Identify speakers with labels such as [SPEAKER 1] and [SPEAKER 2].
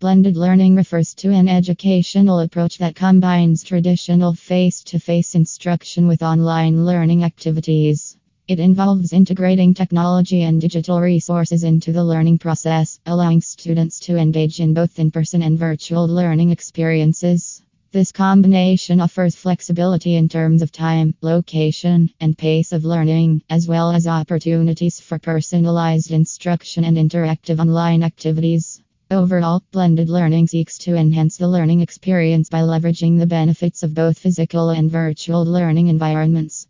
[SPEAKER 1] Blended learning refers to an educational approach that combines traditional face to face instruction with online learning activities. It involves integrating technology and digital resources into the learning process, allowing students to engage in both in person and virtual learning experiences. This combination offers flexibility in terms of time, location, and pace of learning, as well as opportunities for personalized instruction and interactive online activities. Overall, blended learning seeks to enhance the learning experience by leveraging the benefits of both physical and virtual learning environments.